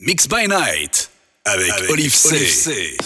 Mix by Night avec, avec Olive C. Olive C.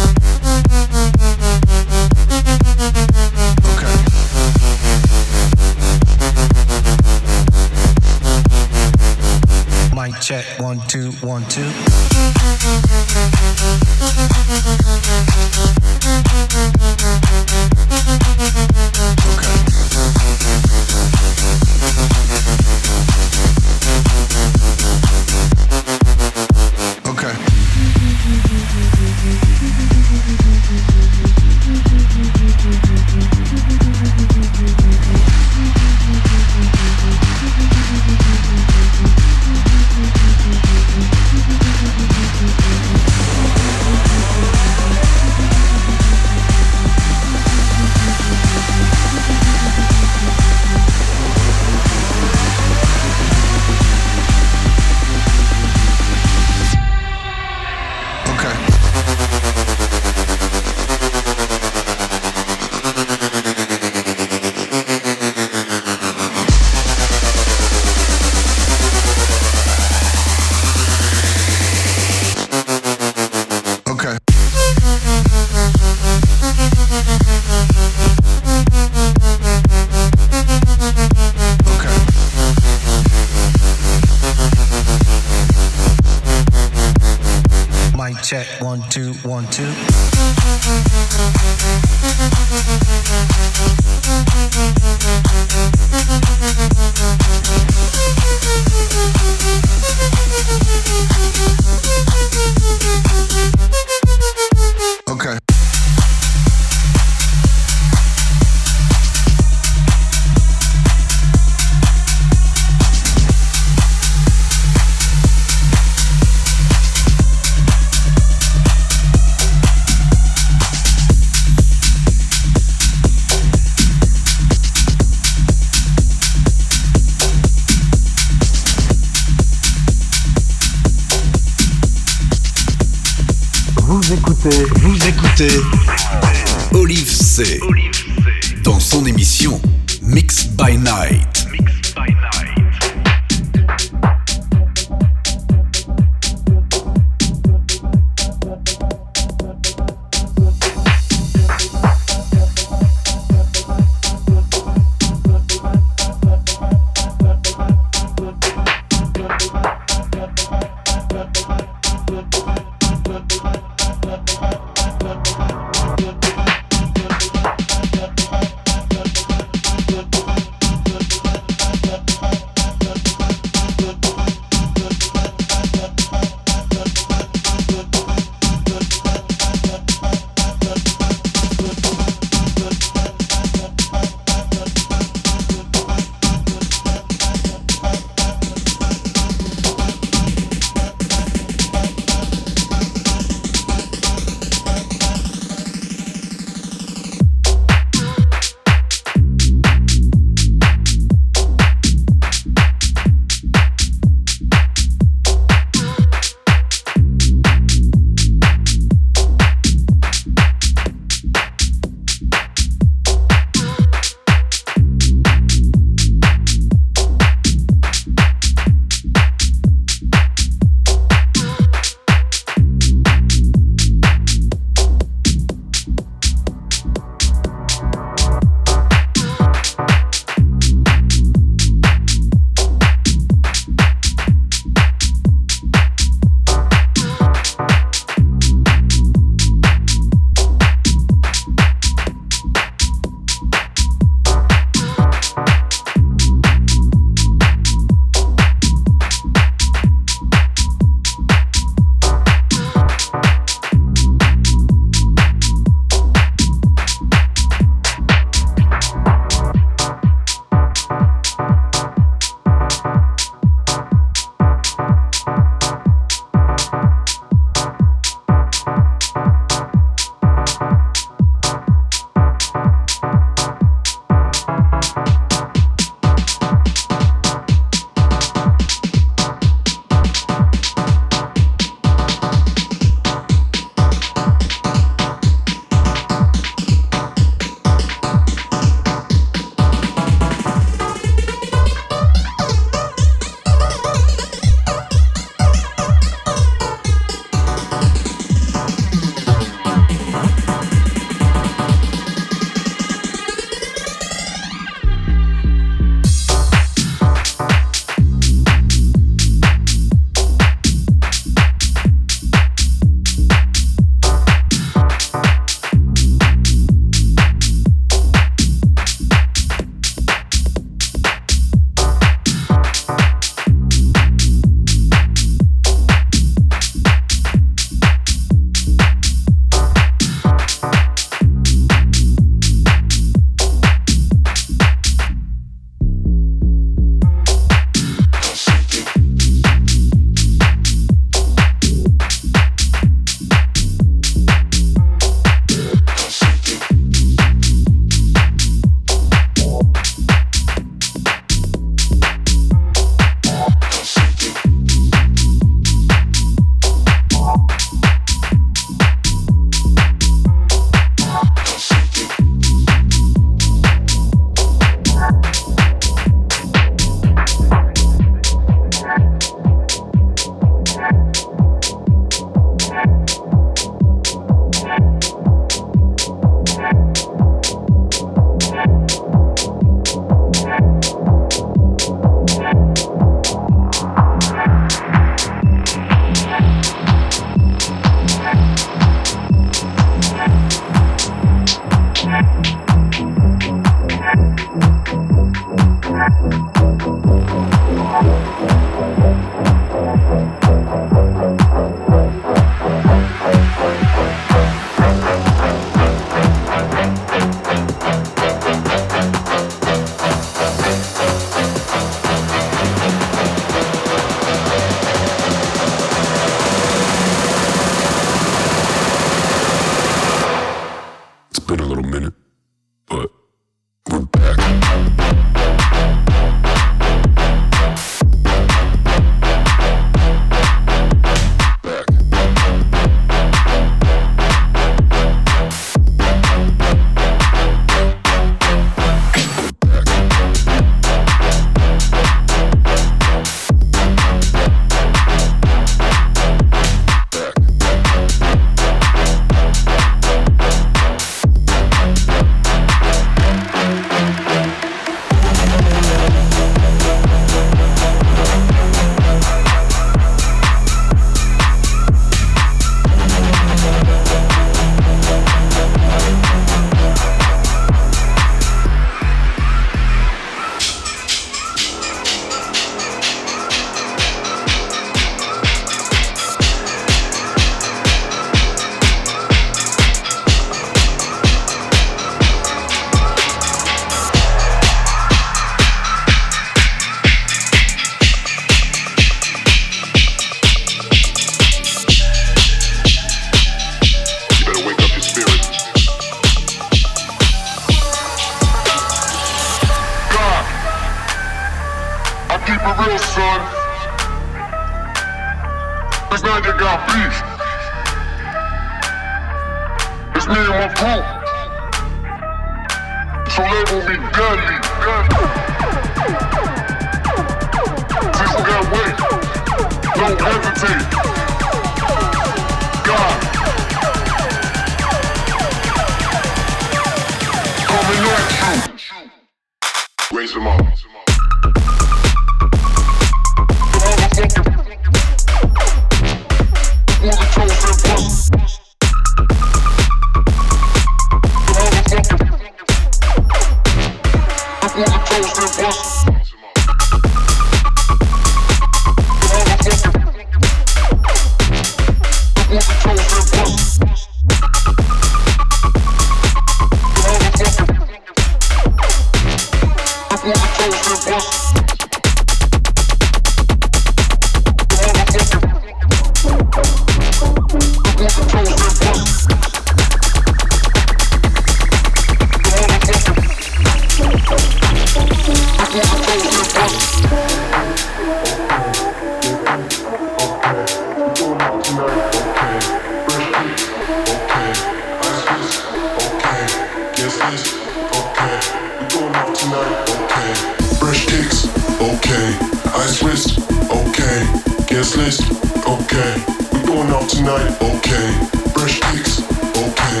okay. We going out tonight, okay. Fresh kicks, okay.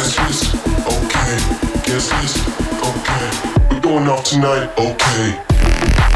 Ice wrist, okay. Guest list, okay. We going out tonight, okay.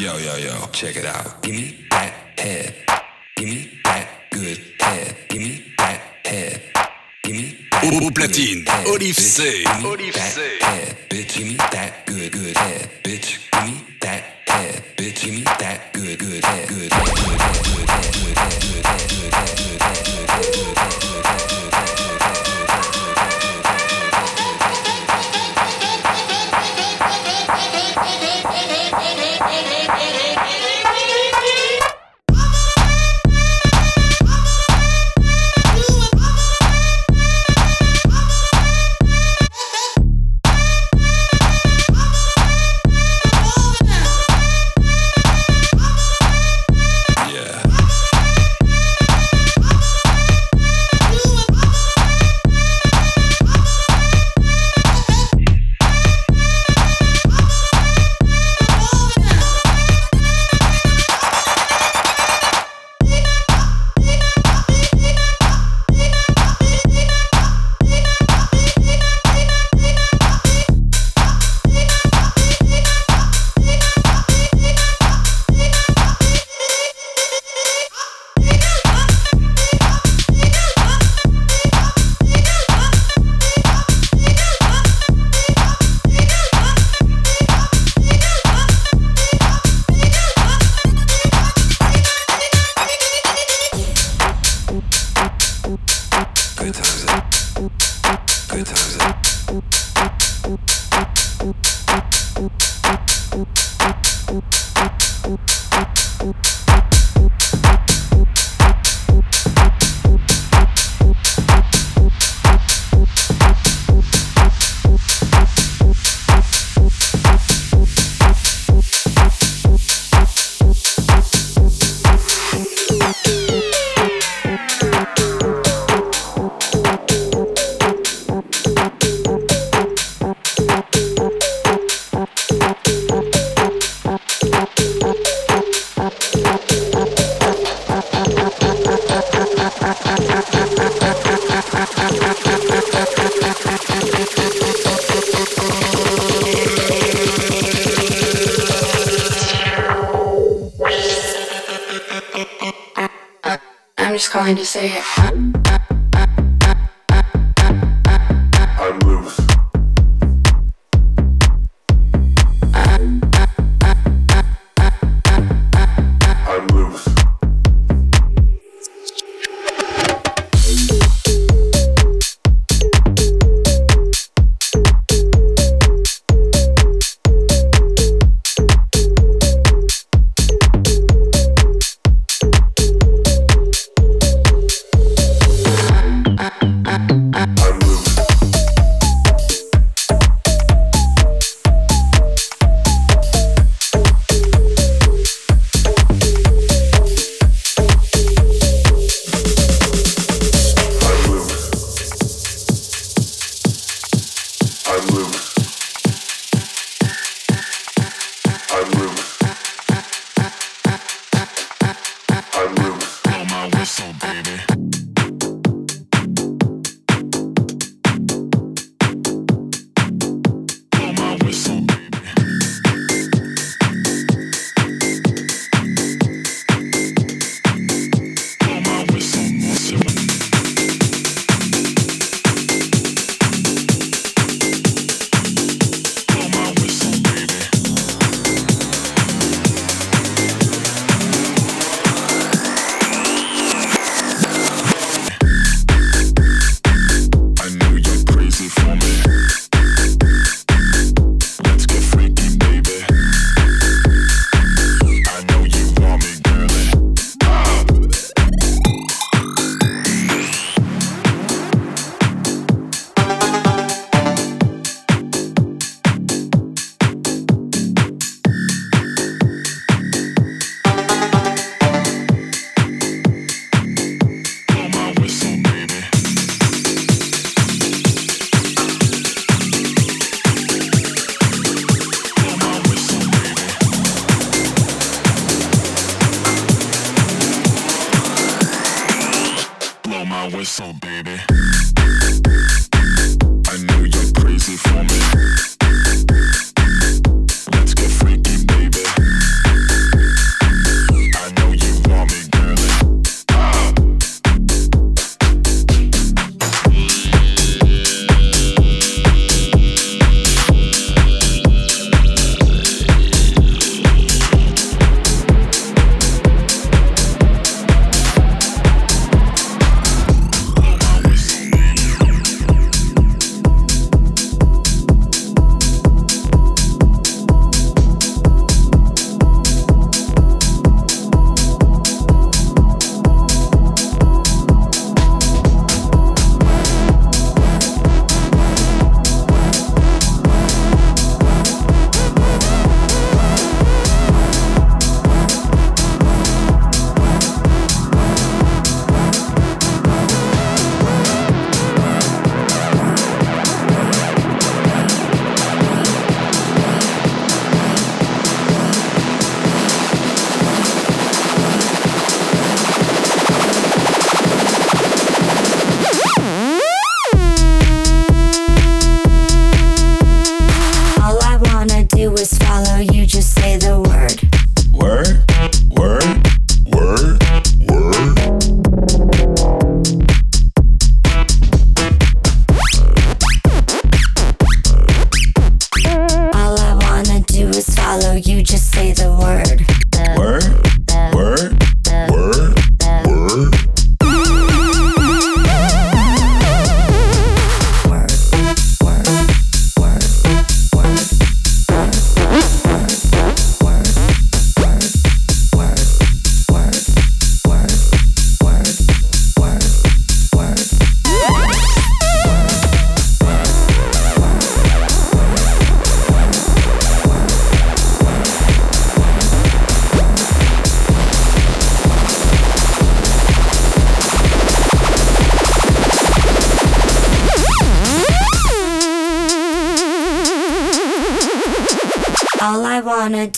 Yo, yo, yo, check it out. Give me that head. Give me that good head. Give me that head. Give me that. Platine, Oliv'C. Olive C.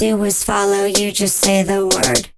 do is follow you, just say the word.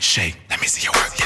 shake. Let me see your work.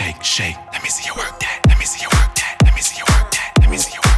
shake, shake. Let me see you work that. Let me see you work that. Let me see you work that. Let me see you work that.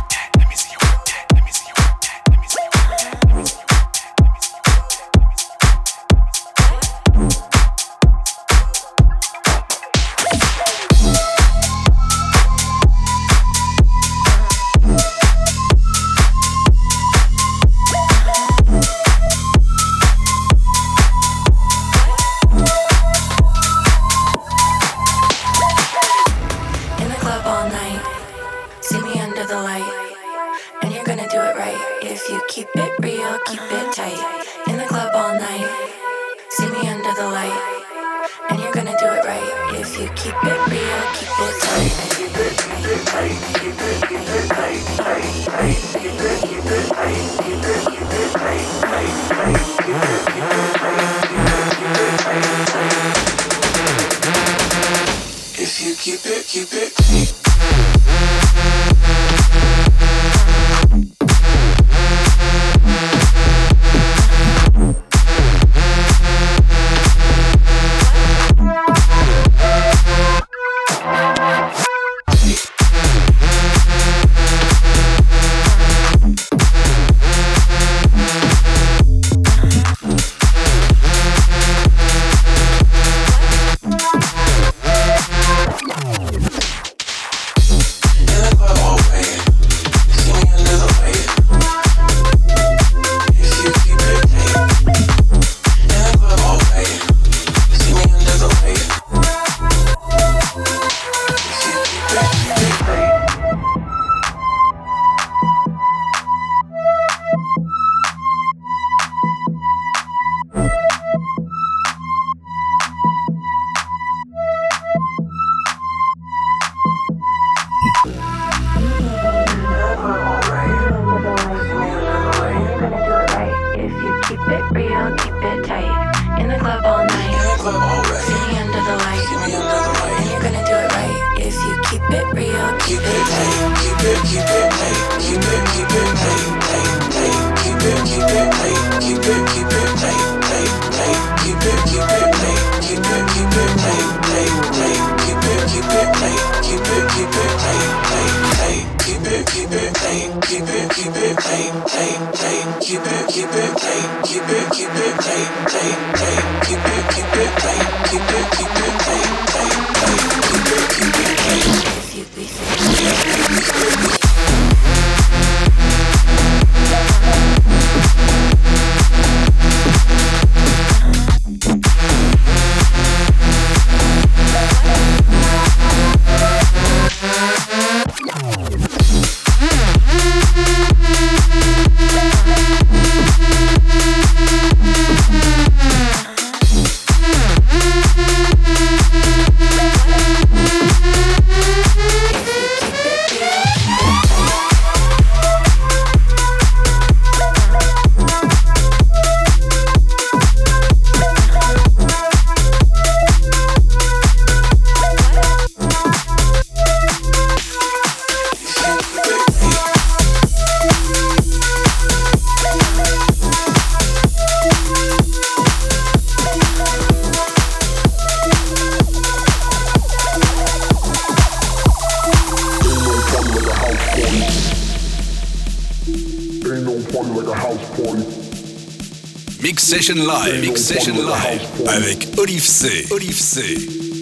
Session Live, Mix Session Live, avec Oliv'C. Olive C.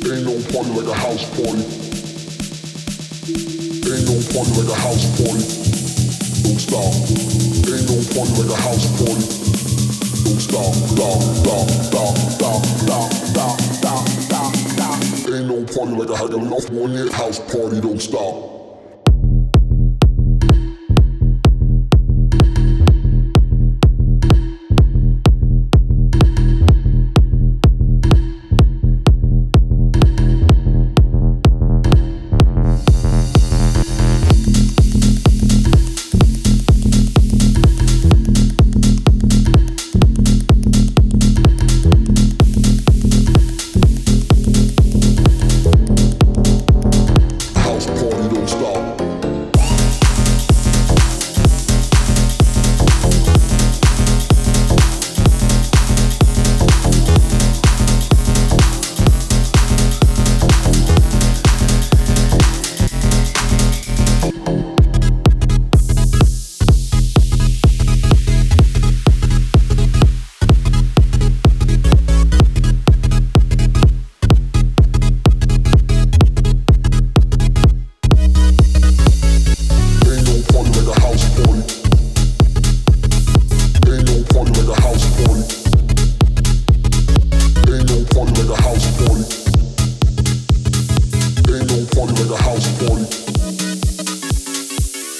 Ain't no party like a house party. Ain't no like a house party. Don't stop. Ain't no party like a house party. Don't stop, stop, stop, stop, stop, stop, stop, stop, stop. Ain't no party like a. House party, don't stop.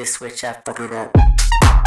this switch after that.